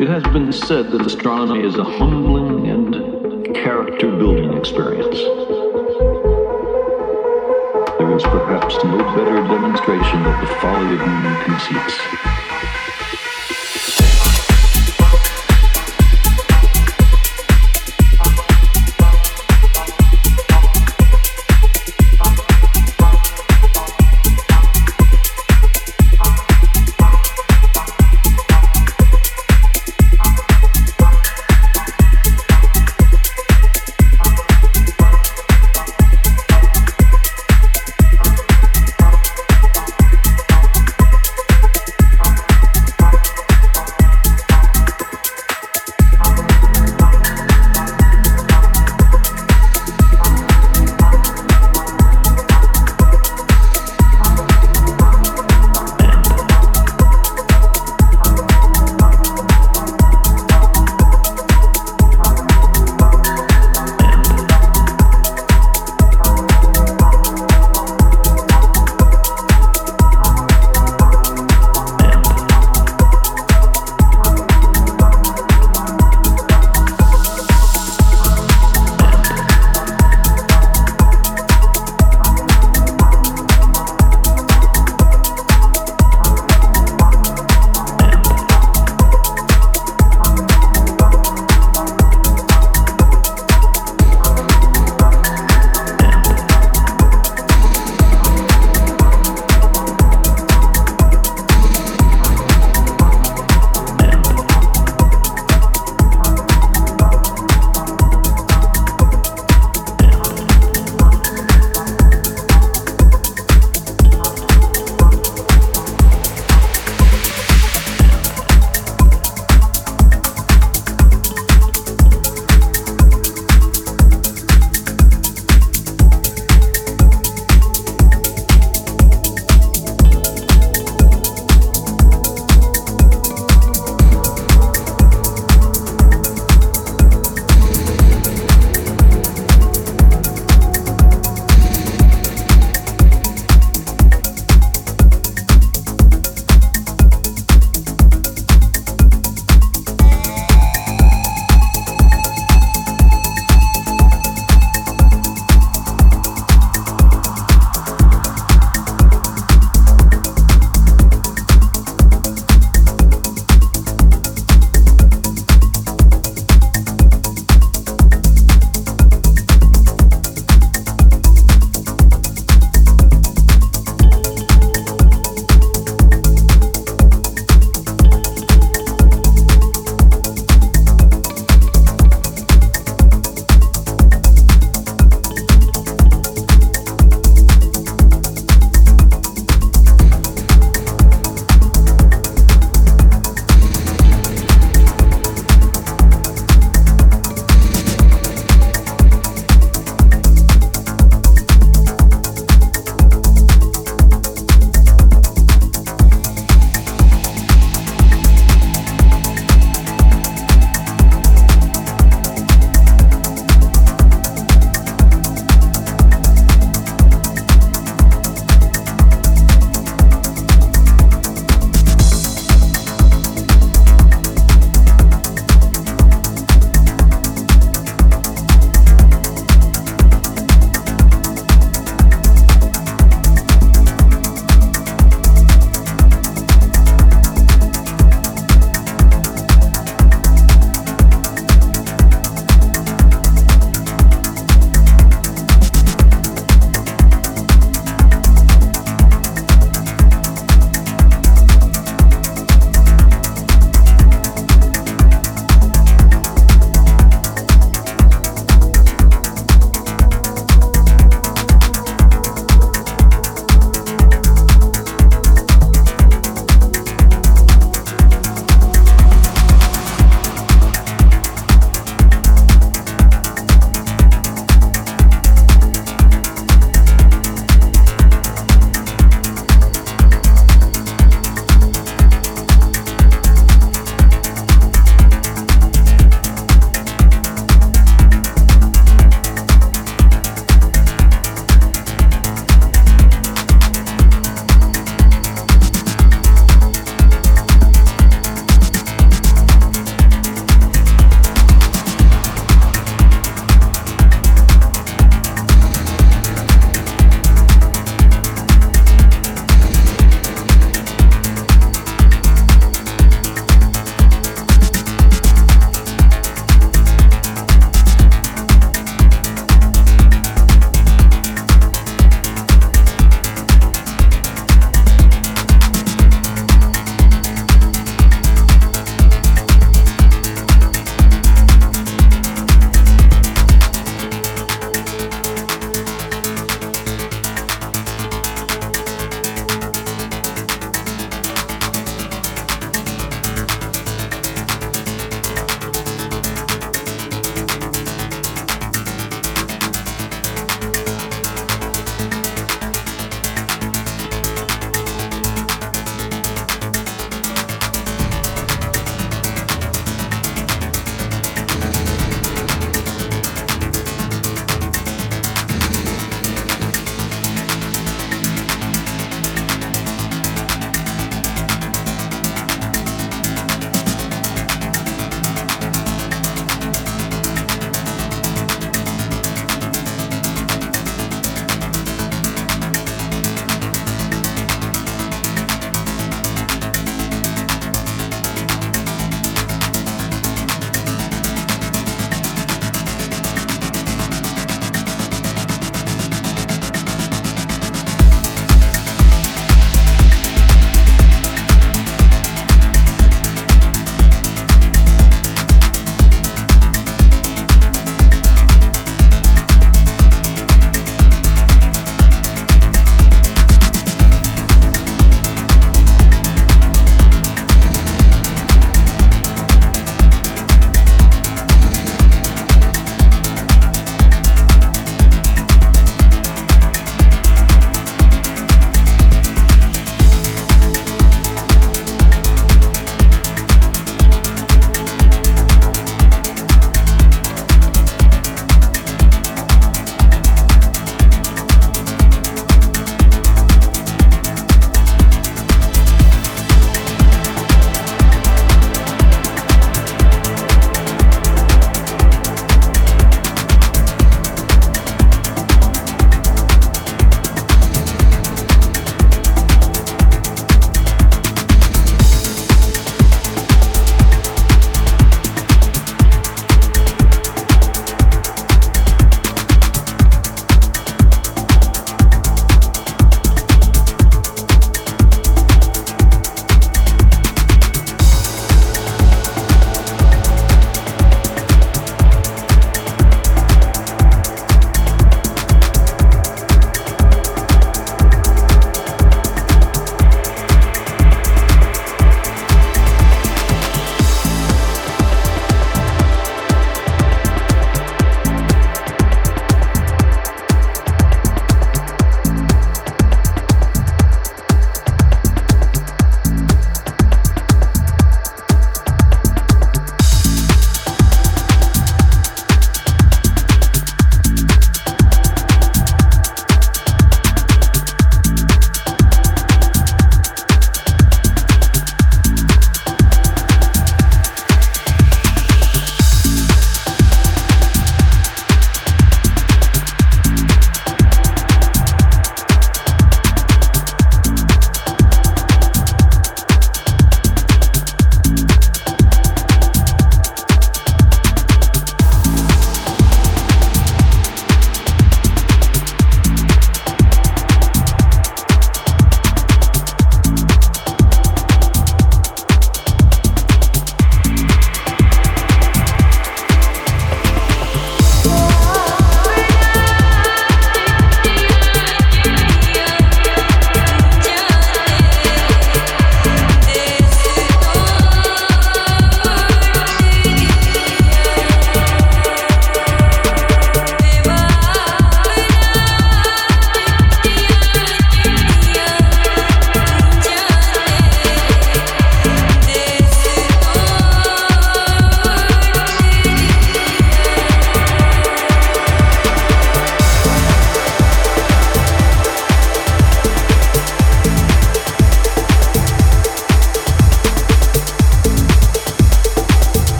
It has been said that astronomy is a humbling and character building experience. There is perhaps no better demonstration of the folly of human conceits